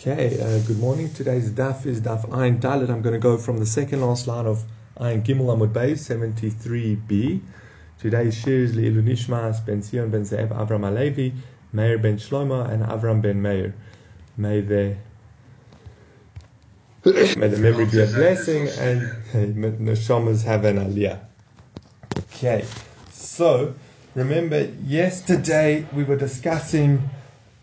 Okay, uh, good morning. Today's daf is daf Ayin Dalit. I'm going to go from the second last line of Ayin Gimel Amud Beis 73b. Today's is Li'ilu Nishmas Ben Sion Ben Ze'ev Avram Alevi, Meir Ben Shlomo, and Avram Ben Meir. May the May the memory be a blessing and neshamas have an aliyah. Okay, so remember yesterday we were discussing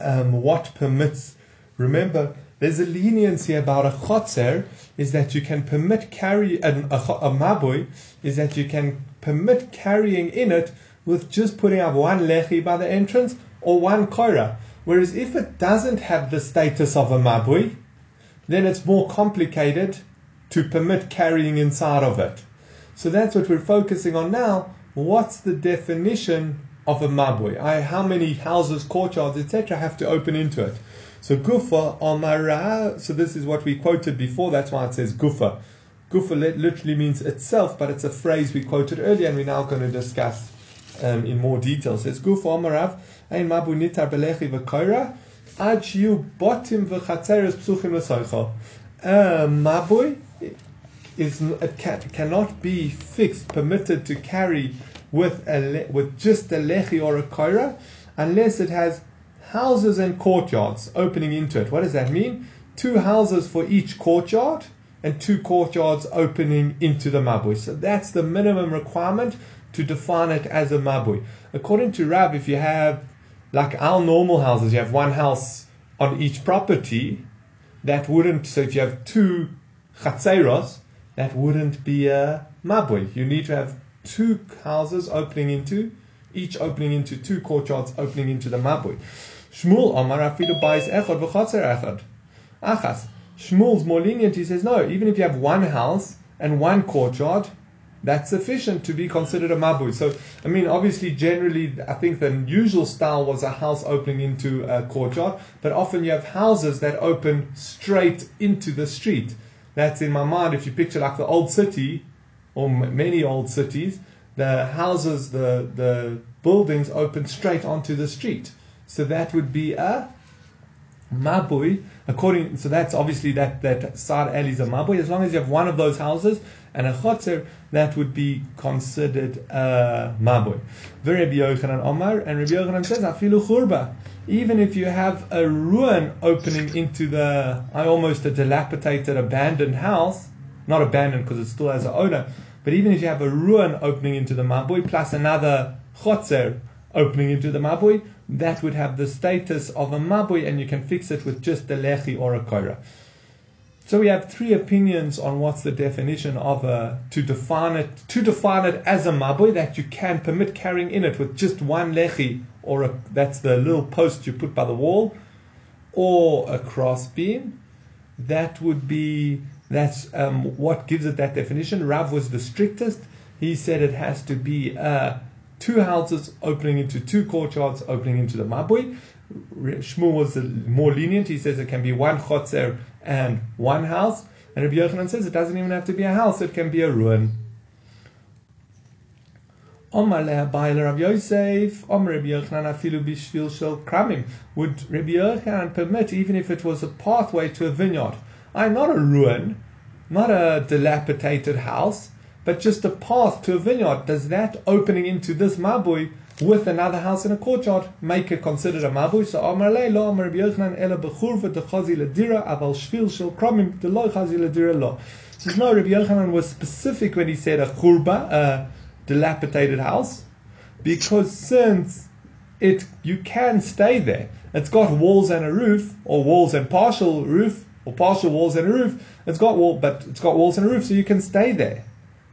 um, what permits. Remember, there's a leniency about a chotzer is that you can permit carry an, a, a mabui is that you can permit carrying in it with just putting up one lechi by the entrance or one koira. Whereas if it doesn't have the status of a mabui, then it's more complicated to permit carrying inside of it. So that's what we're focusing on now. What's the definition of a mabui? I, how many houses, courtyards, etc., have to open into it? So gufa amara. So this is what we quoted before. That's why it says gufa. Gufa literally means itself, but it's a phrase we quoted earlier, and we're now going to discuss um, in more detail. It says gufa amarav ein mabu nitar belechi v'koira ad shiu botim v'chatzeres psuchim l'soicha. Mabui is it can, cannot be fixed, permitted to carry with a with just a lechi or a koira, unless it has houses and courtyards opening into it. What does that mean? Two houses for each courtyard and two courtyards opening into the mabui. So that's the minimum requirement to define it as a mabui. According to Rav, if you have like our normal houses, you have one house on each property, that wouldn't, so if you have two chatzeros, that wouldn't be a mabui. You need to have two houses opening into, each opening into two courtyards opening into the mabui. Shmuel Amar afilu bais echad v'chatzer echad. Achas. Shmuel's more lenient. He says no. Even if you have one house and one courtyard, that's sufficient to be considered a mabui. So, I mean, obviously, generally, I think the usual style was a house opening into a courtyard, but often you have houses that open straight into the street. That's in my mind. If you picture like the old city, or many old cities, the houses, the the buildings open straight onto the street. So that would be a mabui. According, so that's obviously that that side alley is a. As long as you have one of those houses and a chotzer, that would be considered a mabui. Rabbi Yochanan Omar, and Rabbi Yochanan says afilu churba. Even if you have a ruin opening into the, I almost a dilapidated, abandoned house, not abandoned because it still has an owner, but even if you have a ruin opening into the mabui plus another chotzer opening into the mabui, that would have the status of a mabui, and you can fix it with just a lechi or a koira. So we have three opinions on what's the definition of a to define it to define it as a mabui that you can permit carrying in it with just one lechi or a, that's the little post you put by the wall or a cross beam. That would be that's um, what gives it that definition. Rav was the strictest. He said it has to be uh, two houses opening into two courtyards opening into the mabui. Shmuel was more lenient. He says it can be one chotzer and one house. And Rabbi Yochanan says it doesn't even have to be a house, it can be a ruin. Yosef, Yochanan. Would Rabbi Yochanan permit, even if it was a pathway to a vineyard? I'm not a ruin, not a dilapidated house, but just a path to a vineyard. Does that opening into this mabui with another house in a courtyard make it considered a mabui? So Amar le lo Amar Rabbi Yochanan ela bechurva dechazi ledira aval shvil shel kramim delo chazi ledira lo. Says no, Rabbi Yochanan was specific when he said a churba, a dilapidated house, because since it you can stay there, it's got walls and a roof, or walls and partial roof, or partial walls and a roof. It's got wall, but it's got walls and a roof, so you can stay there.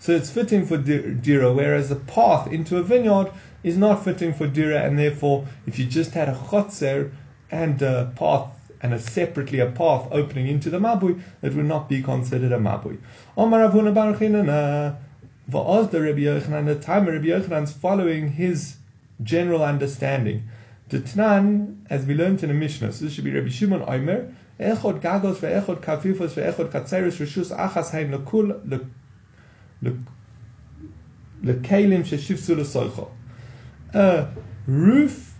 So it's fitting for dira, whereas the path into a vineyard is not fitting for dira, and therefore, if you just had a chotzer and a path and a separately a path opening into the mabui, it would not be considered a mabui. Omar Avuna Baruchinana, Va'oz the Rabbi Yochanan, the time Rabbi Yochanan's following his general understanding. The Tnan, as we learned in the Mishnah, so this should be Rabbi Shimon Omer, Echod gagos ve'echod kafifos ve'echod katzeris rishus achas haim lekul lekalim sheshivsu l'soicho. A roof,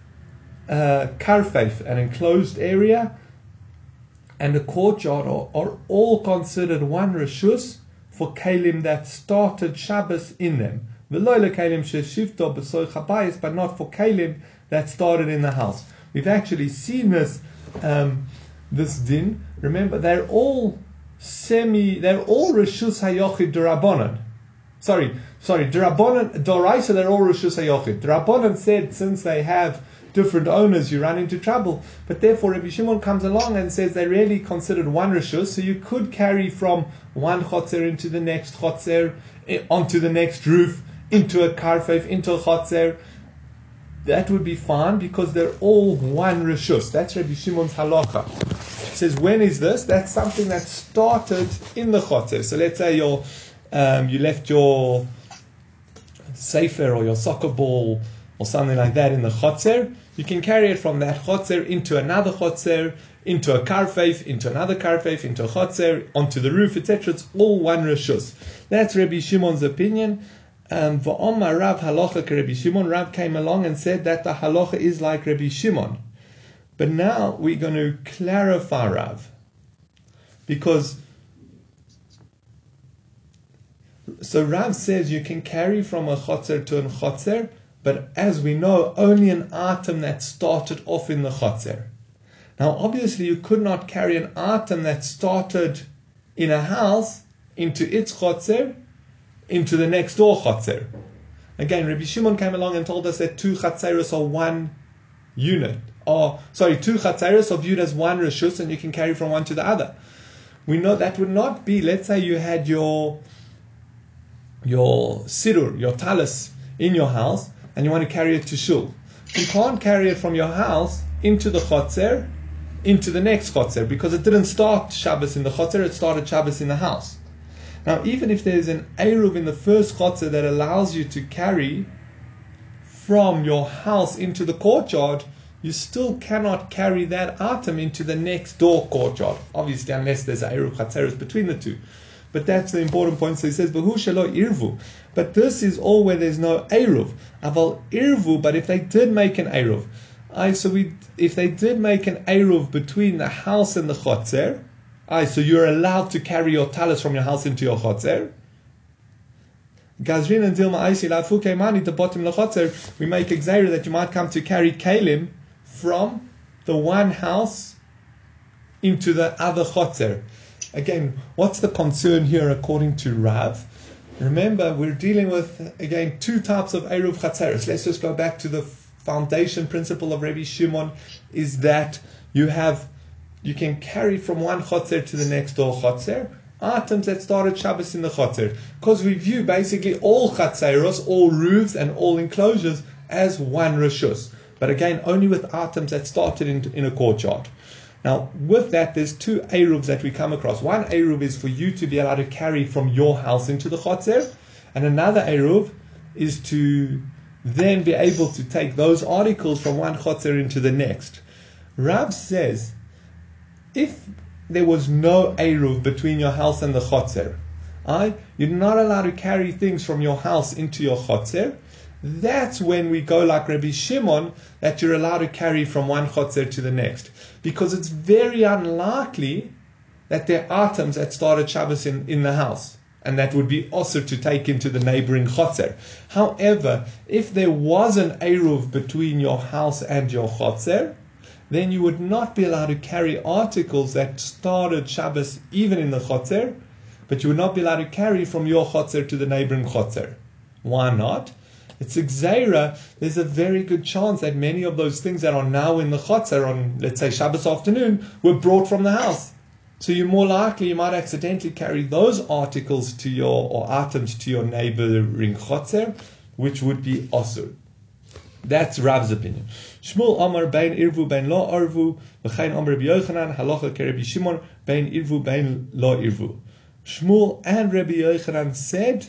uh, karfeif, an enclosed area, and a courtyard are, are all considered one rishus for kalim that started Shabbos in them. But not for kalim that started in the house. We've actually seen this um, this din. Remember, they're all semi. They're all rishus hayochid derabanan. Sorry, sorry, derabanan doraisa. They're all rishus hayochid. Derabanan said since they have different owners, you run into trouble. But therefore, Rabbi Shimon comes along and says they're really considered one rishus, so you could carry from one chotzer into the next chotzer, eh, onto the next roof, into a karfev, into a chotzer. That would be fine because they're all one rishus. That's Rabbi Shimon's halacha. He says, when is this? That's something that started in the chotzer. So let's say you um, you left your sefer or your soccer ball or something like that in the chotzer you can carry it from that chotzer into another chotzer, into a karfeif, into another karfeif, into a chotzer, onto the roof, etc. It's all one rishus. That's Rabbi Shimon's opinion. Um, V'omar Rav halacha Rabbi Shimon. Rav came along and said that the halacha is like Rabbi Shimon. But now we're going to clarify Rav. Because so Rav says you can carry from a chotzer to a chotzer, but as we know, only an item that started off in the chotzer. Now, obviously, you could not carry an item that started in a house into its chotzer, into the next door chotzer. Again, Rabbi Shimon came along and told us that two chatzeros are one unit. Or, sorry, two chatzeros are viewed as one rishus, and you can carry from one to the other. We know that would not be, let's say you had your your sidur, your talis in your house, and you want to carry it to shul. You can't carry it from your house into the chotzer, into the next chotzer, because it didn't start Shabbos in the chotzer, it started Shabbos in the house. Now, even if there's an Eruv in the first chotzer that allows you to carry from your house into the courtyard, you still cannot carry that item into the next door courtyard. Obviously, unless there's a Eruv Chatzeros between the two. But that's the important point. So he says, Bahu shalo irvu. But this is all where there's no Eruv. Aval irvu, but if they did make an Eruv, I so we if they did make an Eruv between the house and the Chotzer, I so you're allowed to carry your talis from your house into your Chotzer. Gazrin and Dilma Aisi Lafuke Mani the bottom lechotzer, we make a that you might come to carry kalim from the one house into the other chotzer. Again, what's the concern here according to Rav? Remember, we're dealing with, again, two types of Eruv Chatzeres. Let's just go back to the foundation principle of Rabbi Shimon is that you have, you can carry from one Chotzer to the next door Chotzer, items that started Shabbos in the Chotzer. Because we view basically all Chatzeros, all roofs and all enclosures as one Rishus. But again, only with items that started in, in a courtyard. Now, with that, there's two Eruvs that we come across. One Eruv is for you to be allowed to carry from your house into the Chotzer, and another Eruv is to then be able to take those articles from one Chotzer into the next. Rav says, if there was no Eruv between your house and the Chotzer, I, you're not allowed to carry things from your house into your Chotzer, that's when we go like Rabbi Shimon that you're allowed to carry from one chotzer to the next. Because it's very unlikely that there are items that started Shabbos in, in the house. And that would be also to take into the neighboring chotzer. However, if there was an Eruv between your house and your chotzer, then you would not be allowed to carry articles that started Shabbos even in the chotzer, but you would not be allowed to carry from your chotzer to the neighboring chotzer. Why not? It's a gzeira. There's a very good chance that many of those things that are now in the chotzer on, let's say, Shabbos afternoon, were brought from the house. So you're more likely you might accidentally carry those articles to your or items to your neighboring chotzer, which would be osur. That's Rav's opinion. Shmuel Amar Bein Irvu Bein Lo Arvu V'chein Amar Rabbi Yochanan Halacha Kerebi Shimon Bein Irvu Bein Lo Irvu. Shmuel and Rabbi Yochanan said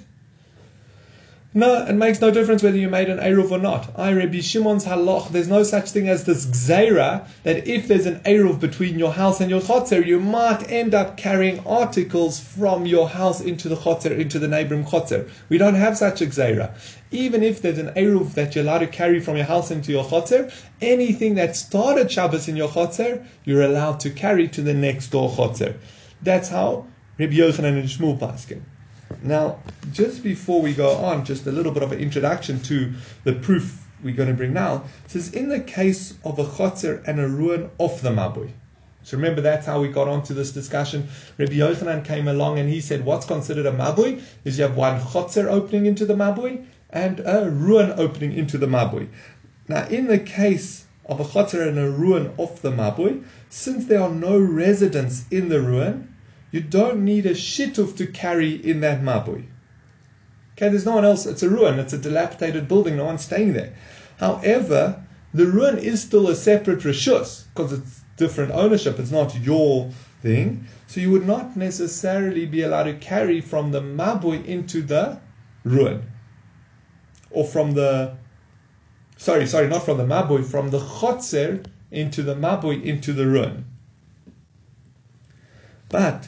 No, it makes no difference whether you made an Eruv or not. I Rabbi Shimon's halach, there's no such thing as this gzeira that if there's an Eruv between your house and your chotzer, you might end up carrying articles from your house into the chotzer, into the neighboring chotzer. We don't have such a gzeira. Even if there's an Eruv that you're allowed to carry from your house into your chotzer, anything that started Shabbos in your chotzer, you're allowed to carry to the next door chotzer. That's how Rabbi Yochanan and Shmuel Paskin. Now, just before we go on, just a little bit of an introduction to the proof we're going to bring now. It says, in the case of a chotzer and a ruin of the mabui. So remember, that's how we got onto this discussion. Rabbi Yochanan came along and he said, what's considered a mabui is you have one chotzer opening into the mabui and a ruin opening into the mabui. Now, in the case of a chotzer and a ruin of the mabui, since there are no residents in the ruin, you don't need a shituf to carry in that mabui. Okay, there's no one else. It's a ruin. It's a dilapidated building. No one's staying there. However, the ruin is still a separate rishus because it's different ownership. It's not your thing. So you would not necessarily be allowed to carry from the mabui into the ruin, or from the sorry, sorry, not from the mabui, from the chotzer into the mabui into the ruin. But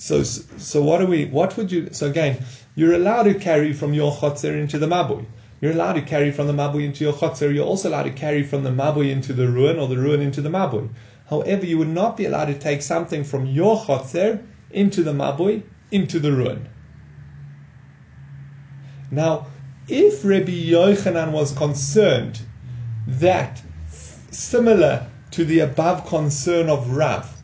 so, so what do we? What would you? So again, you're allowed to carry from your chotzer into the mabui. You're allowed to carry from the mabui into your chotzer. You're also allowed to carry from the mabui into the ruin or the ruin into the mabui. However, you would not be allowed to take something from your chotzer into the mabui into the ruin. Now, if Rabbi Yochanan was concerned that similar to the above concern of Rav,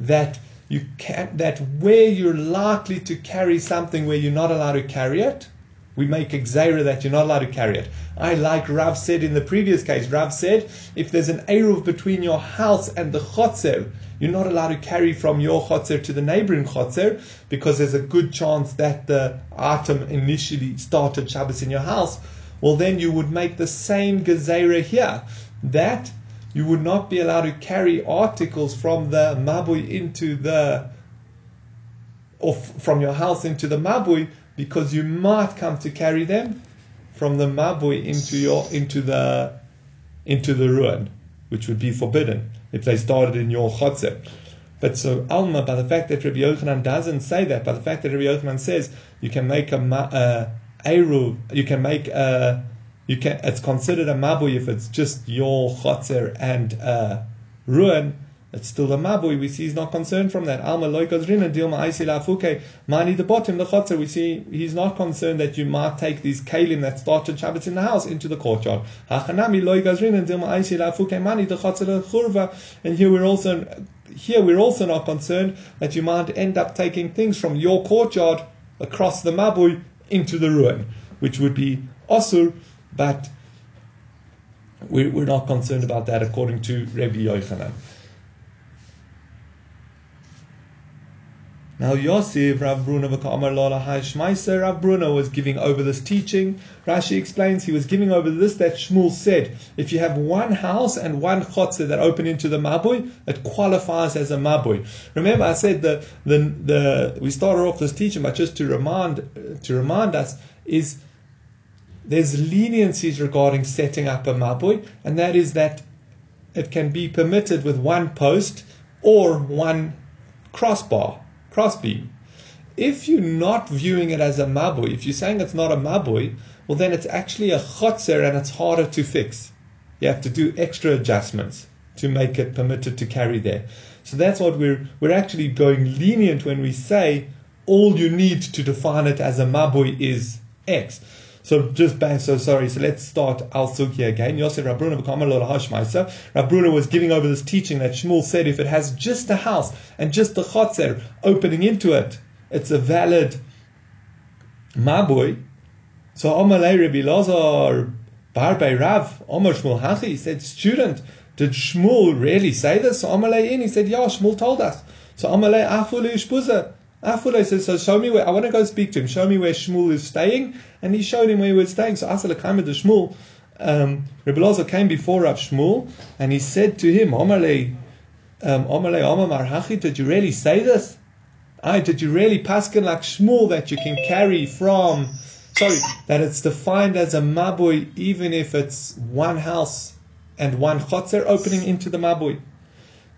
that you can that where you're likely to carry something where you're not allowed to carry it, we make a that you're not allowed to carry it. I like Rav said in the previous case. Rav said if there's an eruv between your house and the chotzer, you're not allowed to carry from your chotzer to the neighboring chotzer because there's a good chance that the item initially started Shabbos in your house. Well, then you would make the same gezeira here that you would not be allowed to carry articles from the mabui into the or f- from your house into the mabui because you might come to carry them from the mabui into your into the into the ruin, which would be forbidden if they started in your chotzer. But so Alma, by the fact that Rabbi Yochanan doesn't say that, by the fact that Rabbi Yochanan says you can make a uh, eruv, you can make a you can it's considered a mabui if it's just your chotzer and uh, ruin. It's still a mabui. We see he's not concerned from that. Alma loikas rina dilma aisi lafuke mani the bottom the chotzer. We see he's not concerned that you might take these kalim that started Shabbos in the house into the courtyard. Hachanami rina dilma aisi lafuke mani the chotzer churva. And here we're also here we're also not concerned that you might end up taking things from your courtyard across the mabui into the ruin, which would be osur but we're, we're not concerned about that according to Rabbi Yochanan. Now Yosef, Rav Bruna Rav was giving over this teaching. Rashi explains he was giving over this that Shmuel said, if you have one house and one chotzer that open into the mabui, it qualifies as a mabui. Remember I said the, the, the, we started off this teaching, but just to remind, to remind us is there's leniencies regarding setting up a mabui, and that is that it can be permitted with one post or one crossbar, crossbeam. If you're not viewing it as a mabui, if you're saying it's not a mabui, well then it's actually a chotzer and it's harder to fix. You have to do extra adjustments to make it permitted to carry there. So that's what we're we're actually going lenient when we say all you need to define it as a mabui is X. So just bang, so sorry. So let's start Al Suki again. Yosef Rabruna Rabruna was giving over this teaching that Shmuel said if it has just a house and just the chotzer opening into it, it's a valid mabui. So Omalei Rabbi Lazar Barbe Rav Omar Shmuel Hachi said, student, did Shmuel really say this? So Amalei in, he said, yeah, Shmuel told us. So Amalei Afulu Ishbuza. Afule says, so show me where, I want to go speak to him, show me where Shmuel is staying, and he showed him where he was staying. So Asala came to Shmuel, um, Rebbe Lazar came before Rav Shmuel, and he said to him, Omale, um, Omale, Omar Hachi, did you really say this? I, did you really paskin like Shmuel that you can carry from sorry, that it's defined as a mabui even if it's one house and one chotzer opening into the mabui.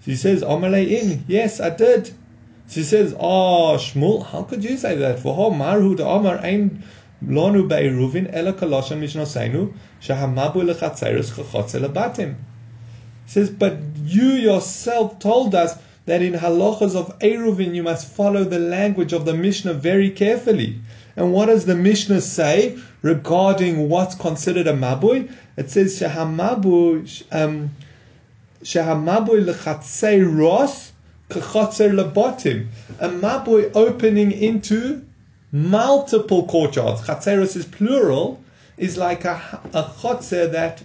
She says, Omale in, yes, I did. She says, Oh, Shmuel, how could you say that? For marhu de Omar ein lonu be'eruvin ela kaloshan mishnoseinu shahamabu lechatzeres chachotze lebatim. Says, but you yourself told us that in halachas of Eruvin you must follow the language of the Mishnah very carefully. And what does the Mishnah say regarding what's considered a mabui? It says shahamabu um, shahamabu lechatzei ros kachotzer lebatim. A mabui opening into multiple courtyards. Chatzeros is plural, is like a, a chotzer that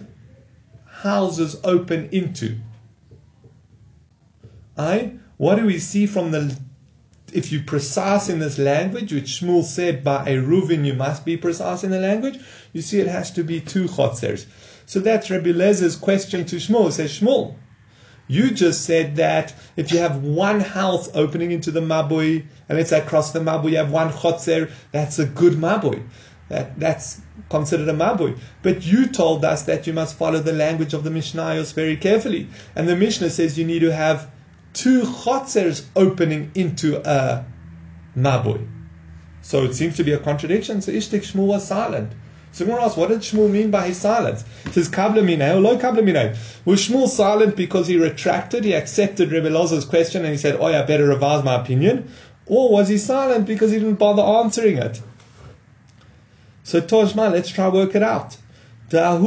houses open into. I, what do we see from the if you precise in this language, which Shmuel said by Eruvin, you must be precise in the language, you see it has to be two chotzers. So that's Rabbi Lezer's question to Shmuel. He says, Shmuel, you just said that if you have one house opening into the Mabui, and let's say across the Mabui you have one chotzer, that's a good Mabui. That, that's considered a mabui. But you told us that you must follow the language of the Mishnayos very carefully. And the Mishnah says you need to have two chotzers opening into a mabui. So it seems to be a contradiction. So Ishtik Shmuel was silent. So someone asked, what did Shmuel mean by his silence? It says, Kabla minay, or. Was Shmuel silent because he retracted, he accepted Rebbe Lozer's question and he said, oh, I better revise my opinion? Or was he silent because he didn't bother answering it? So Tojma, let's try work it out. There was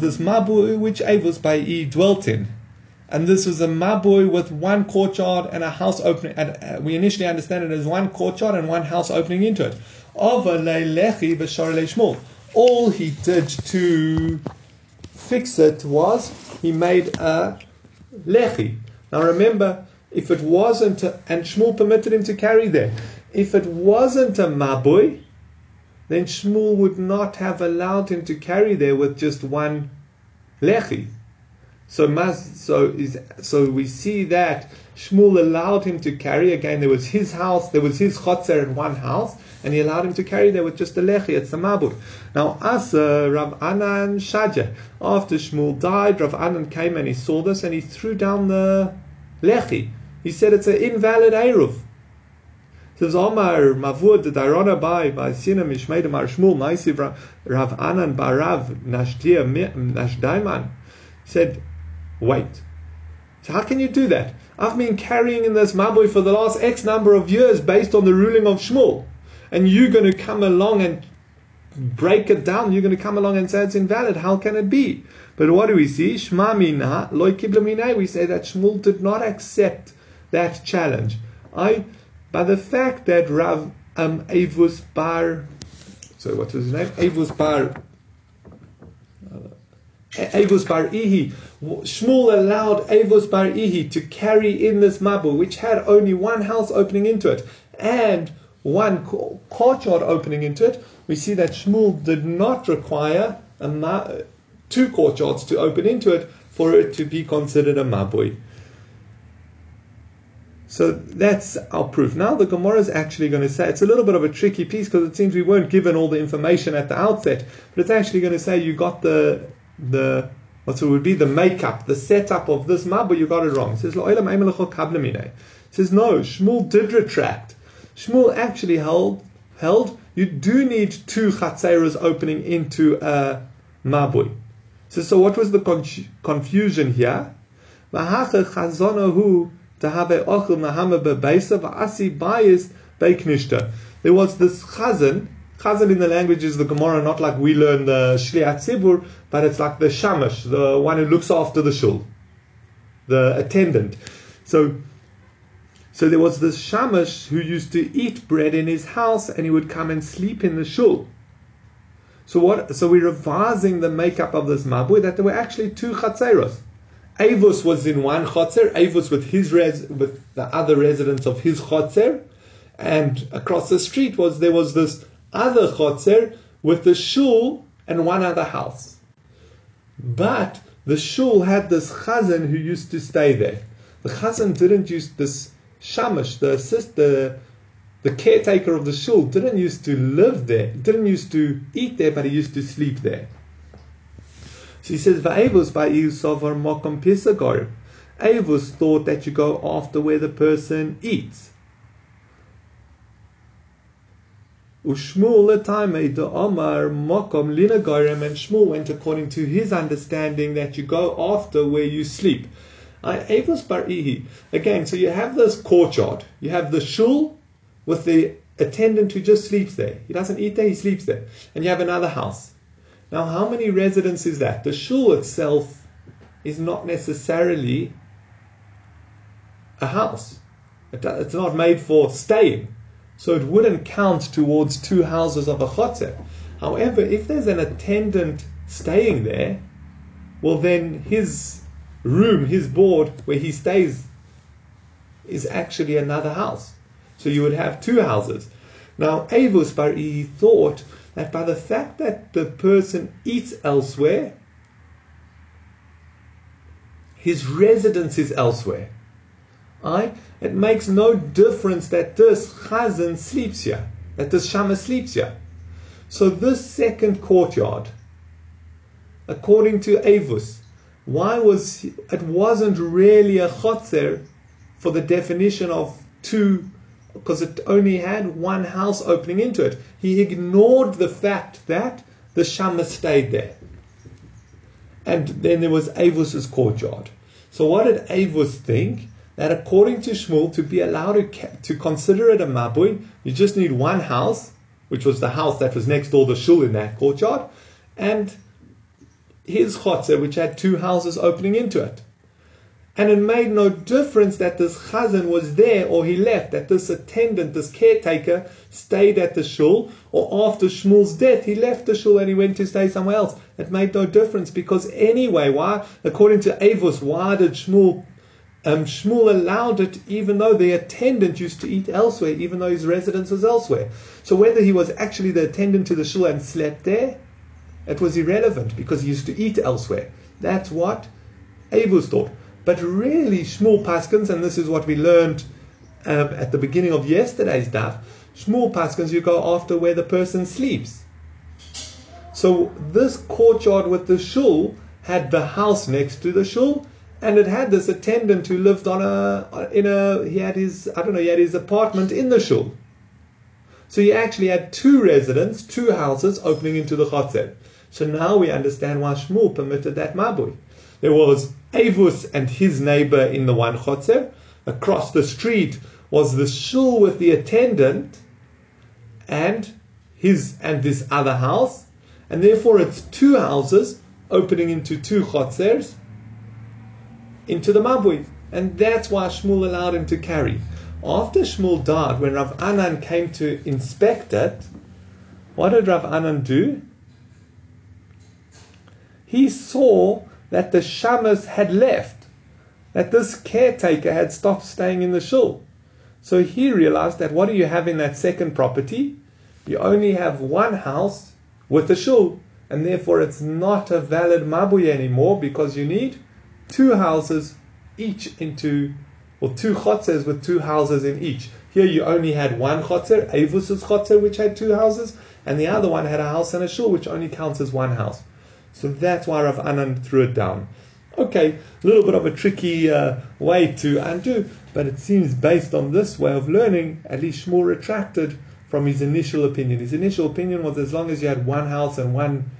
this Mabui which Avus Ba'ir dwelt in. And this was a Mabui with one courtyard and a house opening. And uh, we initially understand it as one courtyard and one house opening into it. All he did to fix it was he made a lechi. Now remember, if it wasn't, a, and Shmuel permitted him to carry there, if it wasn't a Mabui, then Shmuel would not have allowed him to carry there with just one lechi. So, so, is, so we see that Shmuel allowed him to carry. Again, there was his house, there was his chotzer in one house, and he allowed him to carry there with just the lechi. It's the mabur. Now, Asa, uh, Rav Anan Shaja, after Shmuel died, Rav Anan came and he saw this and he threw down the lechi. He said it's an invalid eruv. Says Omar Mavud Darona by by Sina Mishmeid Mar Shmuel Maisiv Rav Anan Barav Nashdia Nashdaiman said, wait. So how can you do that? I've been carrying in this mabui for the last X number of years based on the ruling of Shmuel. And you're going to come along and break it down. You're going to come along and say it's invalid. How can it be? But what do we see? Shma mina, loy We say that Shmuel did not accept that challenge. I by the fact that Rav um, Avus Bar, so what was his name? Avus Bar, Avus Bar Ihi. Shmuel allowed Avus Bar Ihi to carry in this mabu, which had only one house opening into it and one courtyard opening into it. We see that Shmuel did not require ma- two courtyards to open into it for it to be considered a mabui. So that's our proof. Now the Gemara is actually going to say it's a little bit of a tricky piece because it seems we weren't given all the information at the outset, but it's actually going to say you got the the what would be the makeup, the setup of this mab, but you got it wrong. It says It says no. Shmuel did retract. Shmuel actually held held you do need two chatzeros opening into a mabui. So, so what was the con- confusion here? There was this chazan. Chazan in the language is the Gemara, not like we learn the Shliach Tzibur, but it's like the shamash, the one who looks after the shul, the attendant. So, so there was this shamash who used to eat bread in his house, and he would come and sleep in the shul. So what? So we're revising the makeup of this mabui that there were actually two chatzeros. Avos was in one chotzer, Avos with his res, with the other residents of his chotzer, and across the street was there was this other chotzer with the shul and one other house. But the shul had this chazan who used to stay there. The chazan didn't use this shamash, the sister, the caretaker of the shul didn't used to live there, didn't used to eat there, but he used to sleep there. So he says, Va'evus ba'iusavar mokom pisagorim. Avus thought that you go after where the person eats. Ushmul time the Omar mokom linagorim, and Shmuel went according to his understanding that you go after where you sleep. Again, so you have this courtyard, you have the shul with the attendant who just sleeps there. He doesn't eat there, he sleeps there. And you have another house. Now, how many residents is that? The shul itself is not necessarily a house. It's not made for staying. So it wouldn't count towards two houses of a chotzer. However, if there's an attendant staying there, well then his room, his board where he stays is actually another house. So you would have two houses. Now, Avus Bari thought that by the fact that the person eats elsewhere, his residence is elsewhere. Right? It makes no difference that this chazan sleeps here, that this shama sleeps here. So this second courtyard, according to Avus, why was it wasn't really a chotzer for the definition of two because it only had one house opening into it. He ignored the fact that the Shama stayed there. And then there was Avos's courtyard. So what did Avos think? That according to Shmuel, to be allowed to, to consider it a mabui, you just need one house, which was the house that was next door the shul in that courtyard, and his chotzer, which had two houses opening into it. And it made no difference that this chazan was there or he left, that this attendant, this caretaker, stayed at the shul, or after Shmuel's death, he left the shul and he went to stay somewhere else. It made no difference because anyway, why, according to Avos, why did Shmuel, um, Shmuel allowed it even though the attendant used to eat elsewhere, even though his residence was elsewhere? So whether he was actually the attendant to the shul and slept there, it was irrelevant because he used to eat elsewhere. That's what Avos thought. But really, Shmuel Paskins, and this is what we learned um, at the beginning of yesterday's daf, Shmuel Paskins, you go after where the person sleeps. So this courtyard with the shul had the house next to the shul, and it had this attendant who lived on a in a he had his I don't know he had his apartment in the shul. So he actually had two residents, two houses opening into the chotzer. So now we understand why Shmuel permitted that mabui. There was Avus and his neighbor in the one chotzer. Across the street was the shul with the attendant and his and this other house. And therefore it's two houses opening into two chotzers into the Mabui. And that's why Shmuel allowed him to carry. After Shmuel died, when Rav Anan came to inspect it, what did Rav Anan do? He saw that the shamas had left, that this caretaker had stopped staying in the shul. So he realized that what do you have in that second property? You only have one house with a shul, and therefore it's not a valid mabuy anymore because you need two houses each into, or two chotzers with two houses in each. Here you only had one chotzer, Avus's chotzer, which had two houses, and the other one had a house and a shul, which only counts as one house. So that's why Rav Anan threw it down. Okay, a little bit of a tricky uh, way to undo, but it seems based on this way of learning, at least Shmuel retracted from his initial opinion. His initial opinion was as long as you had one house and one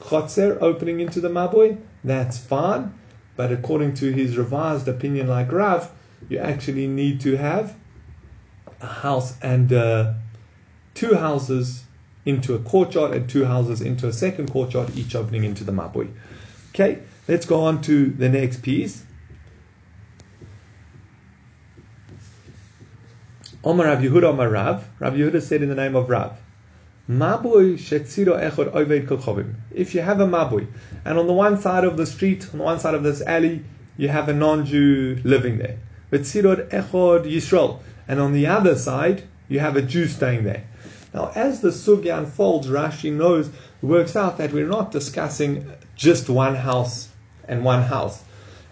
chotzer opening into the mabui, that's fine. But according to his revised opinion, like Rav, you actually need to have a house and uh, two houses into a courtyard and two houses into a second courtyard, each opening into the mabui. Okay, let's go on to the next piece. Omar Rav Yehuda Omar Rav. Rav Yehuda said in the name of Rav, Mabui shetziro echod oved kolchovim. If you have a mabui, and on the one side of the street, on the one side of this alley, you have a non-Jew living there. Vetzirot echod Yisrael. And on the other side, you have a Jew staying there. Now, as the sugya unfolds, Rashi knows, works out that we're not discussing just one house and one house.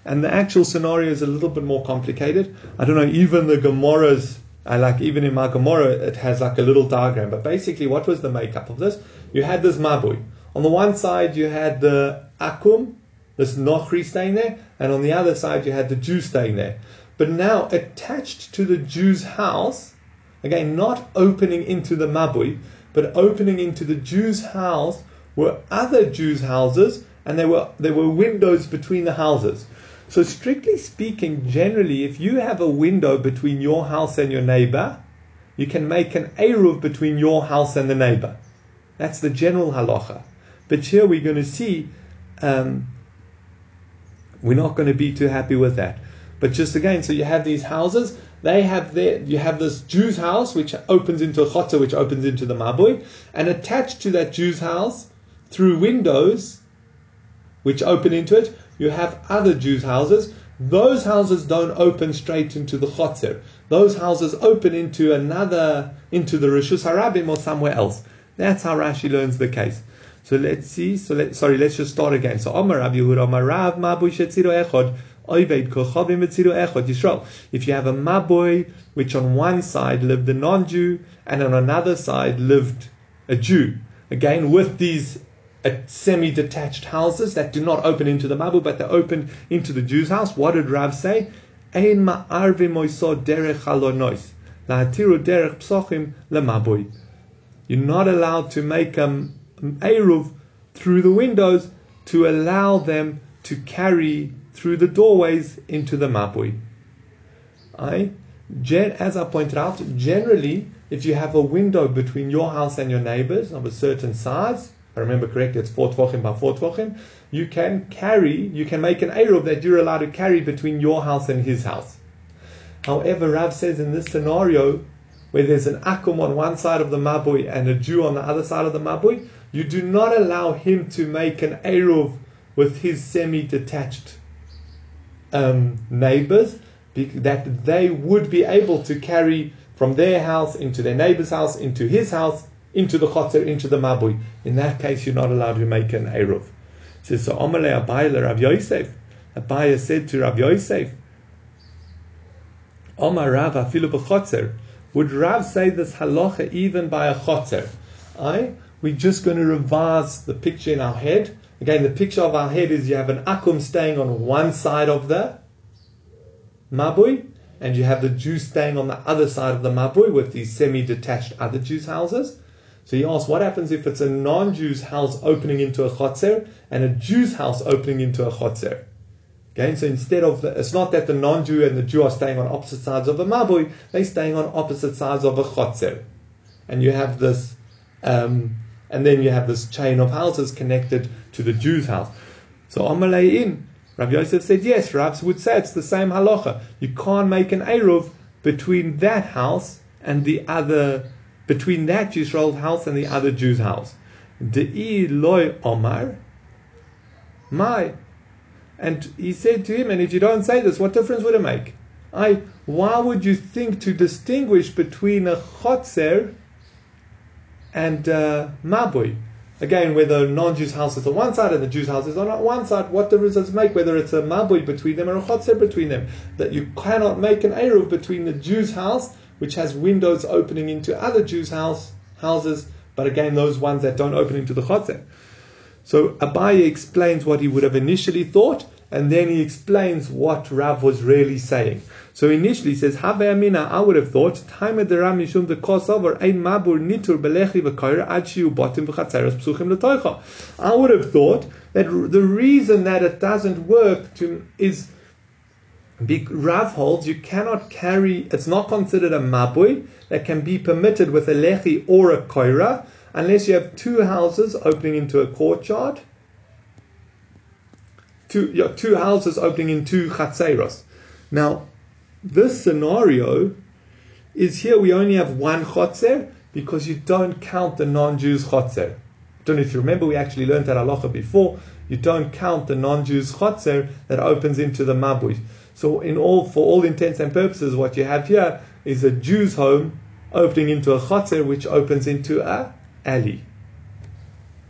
And the actual scenario is a little bit more complicated. I don't know, even the Gemara's And like even in Magamora, it has like a little diagram. But basically, what was the makeup of this? You had this mabui. On the one side, you had the akum, this nochri staying there, and on the other side, you had the Jew staying there. But now, attached to the Jew's house, again, not opening into the mabui, but opening into the Jew's house were other Jews' houses, and there were there were windows between the houses. So, strictly speaking, generally, if you have a window between your house and your neighbor, you can make an eruv between your house and the neighbor. That's the general halacha. But here we're going to see um, we're not going to be too happy with that. But just again, so you have these houses. They have their, you have this Jew's house which opens into a chotzer, which opens into the mabui, and attached to that Jew's house through windows which open into it, you have other Jews' houses. Those houses don't open straight into the chotzer. Those houses open into another, into the Rishus Harabim or somewhere else. That's how Rashi learns the case. So let's see. So let, sorry, let's just start again. So Omar Rav Yehuda, Omar Rav Mabuy Shetziro Echod. If you have a maboy which on one side lived a non-Jew and on another side lived a Jew, again with these uh, semi-detached houses that do not open into the mabu, but they open into the Jew's house. What did Rav say? Derech derech. You're not allowed to make um, eruv through the windows to allow them to carry through the doorways into the mabui. I, as I pointed out, generally, if you have a window between your house and your neighbors of a certain size, I remember correctly, it's four tvachim by four tvachim, you can carry, you can make an eruv that you're allowed to carry between your house and his house. However, Rav says in this scenario, where there's an akum on one side of the mabui and a Jew on the other side of the mabui, you do not allow him to make an eruv with his semi-detached um, neighbors that they would be able to carry from their house into their neighbor's house, into his house, into the chotzer, into the mabui. In that case, you're not allowed to make an eruv. says so. Amalei Abayla Rav Yosef. Abaye said to Rav Yosef, Omar Rav afilu b'chotzer. Would Rav say this halacha even by a chotzer? I we're just going to revise the picture in our head. Again, the picture of our head is you have an akum staying on one side of the mabui, and you have the Jew staying on the other side of the mabui with these semi-detached other Jews' houses. So he asks, what happens if it's a non-Jew's house opening into a chotzer and a Jew's house opening into a chotzer? Okay, so instead of the, it's not that the non-Jew and the Jew are staying on opposite sides of a mabui, they're staying on opposite sides of a chotzer, and you have this, um, and then you have this chain of houses connected to the Jew's house. So Amalei in, Rabbi Yosef said yes. Rabbis would say it's the same halacha. You can't make an eruv between that house and the other between that Yisrael's house and the other Jew's house. De'i loy omar, my. And he said to him, and if you don't say this, what difference would it make? I, why would you think to distinguish between a chotzer and uh, mabui? Again, whether non-Jew's house is on one side and the Jew's house is on one side, what difference does it make whether it's a mabui between them or a chotzer between them? That you cannot make an eruv between the Jew's house which has windows opening into other Jews' house, houses, but again, those ones that don't open into the Chotzer. So Abaye explains what he would have initially thought, and then he explains what Rav was really saying. So initially he says, Have Amina, I would have thought, Time the Mishum the Kosover, Ein Mabur Nitur Belechi Botim V'Chatzeres Psuchim. I would have thought that the reason that it doesn't work to, is Rav holds you cannot carry, it's not considered a mabui that can be permitted with a lechi or a koira unless you have two houses opening into a courtyard, two, yeah, two houses opening into chatzeros. Now, this scenario is here we only have one chotzer because you don't count the non-Jews chotzer. I don't know if you remember, we actually learned that halacha before. You don't count the non-Jews chotzer that opens into the mabui. So, in all, for all intents and purposes, what you have here is a Jew's home opening into a chotzer, which opens into a alley.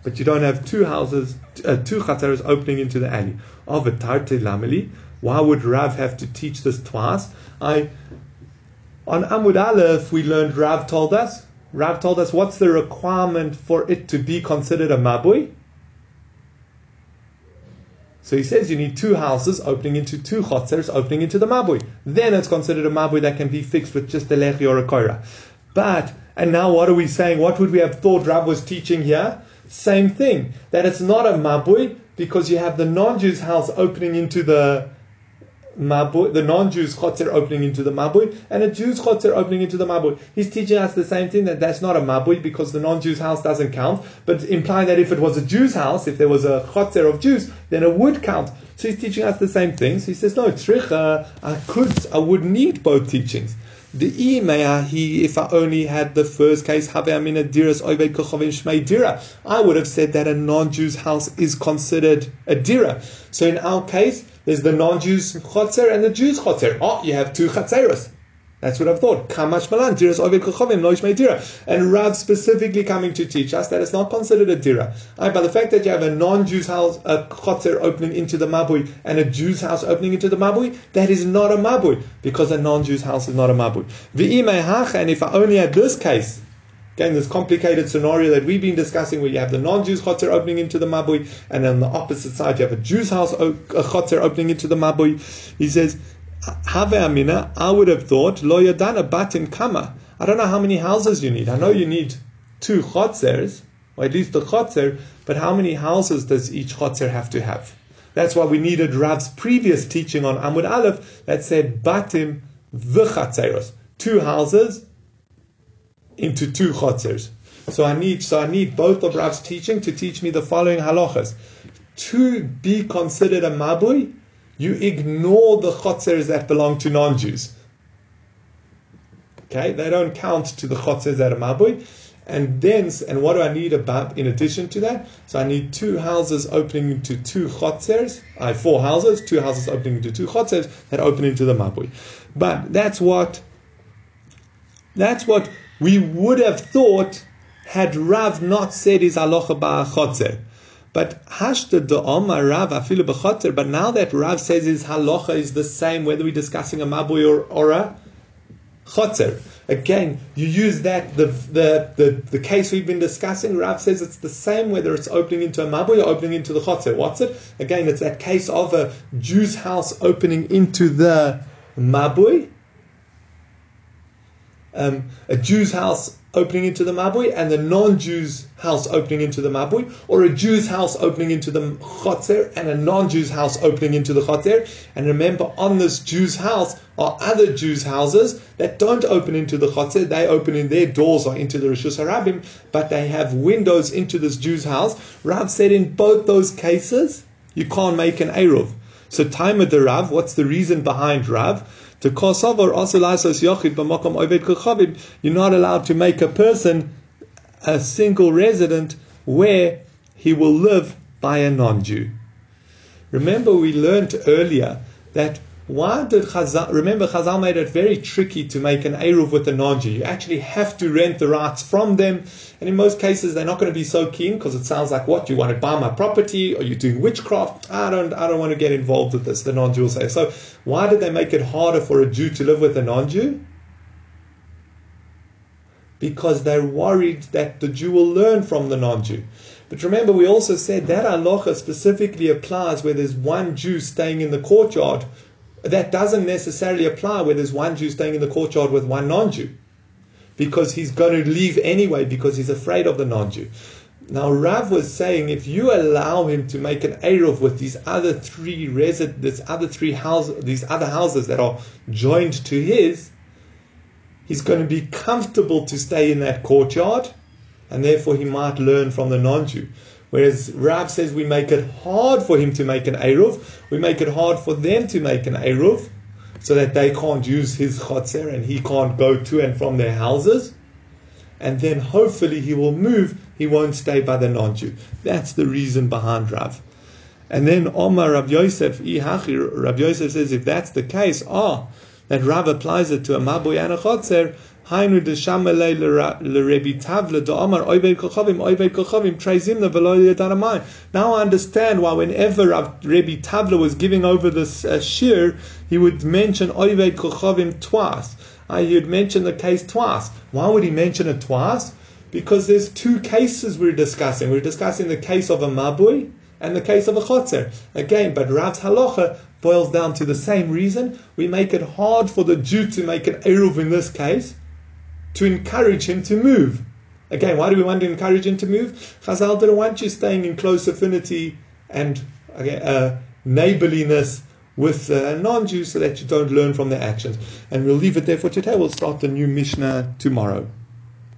But you don't have two houses, uh, two chatzeros opening into the alley. Of a lameli, Why would Rav have to teach this twice? I On Amud Aleph, we learned Rav told us. Rav told us what's the requirement for it to be considered a mabui. So he says you need two houses opening into two chotzers opening into the mabui. Then it's considered a mabui that can be fixed with just a lechi or a koira. But, and now what are we saying? What would we have thought Rav was teaching here? Same thing. That it's not a mabui because you have the non-Jew's house opening into the Mabui, the non-Jews chotzer opening into the Mabui, and a Jew's chotzer opening into the Mabui. He's teaching us the same thing that that's not a Mabui because the non-Jew's house doesn't count, but implying that if it was a Jew's house, if there was a chotzer of Jews, then it would count. So he's teaching us the same thing. So he says, no, tricha, I could, I would need both teachings. The Maya he if I only had the first case, Have Haveina Diras Obe Kohovishme Dira, I would have said that a non-Jew's house is considered a dira. So in our case, there's the non-Jews chotzer and the Jews chotzer. Oh, you have two chatzeros. That's what I've thought. Kamash malan, diras ovid kochovim, loish dira. And Rav specifically coming to teach us that it's not considered a dira. Right, by the fact that you have a non-Jew's house, a chotzer opening into the mabui, and a Jew's house opening into the mabui, that is not a mabui, because a non-Jew's house is not a mabui. And if I only had this case, Again, this complicated scenario that we've been discussing where you have the non-Jews chotzer opening into the Mabui, and on the opposite side you have a Jew's house a chotzer opening into the Mabui. He says, Have Amina, I would have thought, Lo Yadana Batim Kama. I don't know how many houses you need. I know you need two chotzers, or at least the chotzer, but how many houses does each chotzer have to have? That's why we needed Rav's previous teaching on Amud Aleph that said Batim v'chatzeros. Two houses into two chotzers. So I need so I need both of Rav's teaching to teach me the following halachas. To be considered a mabui, you ignore the chotzers that belong to non-Jews. Okay, they don't count to the chotzers that are mabui. And then, and what do I need about in addition to that? So I need two houses opening into two chotzers. I have four houses, two houses opening into two chotzers that open into the mabui. But that's what that's what we would have thought had Rav not said his halacha ba'achotzer. But hashta Omar Rav afilu b'chotzer. But now that Rav says his halacha is the same, whether we're discussing a mabui or, or a. Again, you use that the, the the the case we've been discussing. Rav says it's the same whether it's opening into a mabui or opening into the chotzer. What's it? Again, it's that case of a Jew's house opening into the mabui um, a Jew's house opening into the Mabui and the non-Jew's house opening into the Mabui, or a Jew's house opening into the Chotzer and a non-Jew's house opening into the Chotzer. And remember, on this Jew's house are other Jews' houses that don't open into the Chotzer. They open in their doors or into the Rishus Harabim, but they have windows into this Jew's house. Rav said in both those cases, you can't make an Eruv. So time of the Rav, what's the reason behind Rav? To kosavar asilasos yochid b'makom oved kochavim, you're not allowed to make a person a single resident where he will live by a non-Jew. Remember, we learned earlier that why did Chazal, remember Chazal made it very tricky to make an Eruv with a non-Jew. You actually have to rent the rights from them. And in most cases, they're not going to be so keen because it sounds like what? You want to buy my property or you're doing witchcraft? I don't, I don't want to get involved with this, the non-Jew will say. So why did they make it harder for a Jew to live with a non-Jew? Because they're worried that the Jew will learn from the non-Jew. But remember, we also said that halacha specifically applies where there's one Jew staying in the courtyard that doesn't necessarily apply where there's one Jew staying in the courtyard with one non Jew. Because he's going to leave anyway because he's afraid of the non Jew. Now, Rav was saying if you allow him to make an Eruv with these other three resid, this other three houses, these other houses that are joined to his, he's going to be comfortable to stay in that courtyard, and therefore he might learn from the non-Jew. Whereas Rav says we make it hard for him to make an Eruv, we make it hard for them to make an Eruv, so that they can't use his chotzer and he can't go to and from their houses. And then hopefully he will move, he won't stay by the non Jew. That's the reason behind Rav. And then Omar Rav Yosef, Rav Yosef says if that's the case, ah, that Rav applies it to a Mabui a Chotzer, De Tavla de Omar Kochavim Kochavim. Now I understand why whenever Rebbe Tavla was giving over this uh, shir, he would mention Oived Kochavim twice. Uh, you'd mention the case twice. Why would he mention it twice? Because there's two cases we're discussing. We're discussing the case of a mabui and the case of a chotzer. Again, but Rav's halacha boils down to the same reason. We make it hard for the Jew to make an eruv in this case, to encourage him to move. Again, why do we want to encourage him to move? Chazal didn't want you staying in close affinity and uh, neighborliness with uh, non-Jews so that you don't learn from their actions. And we'll leave it there for today. We'll start the new Mishnah tomorrow.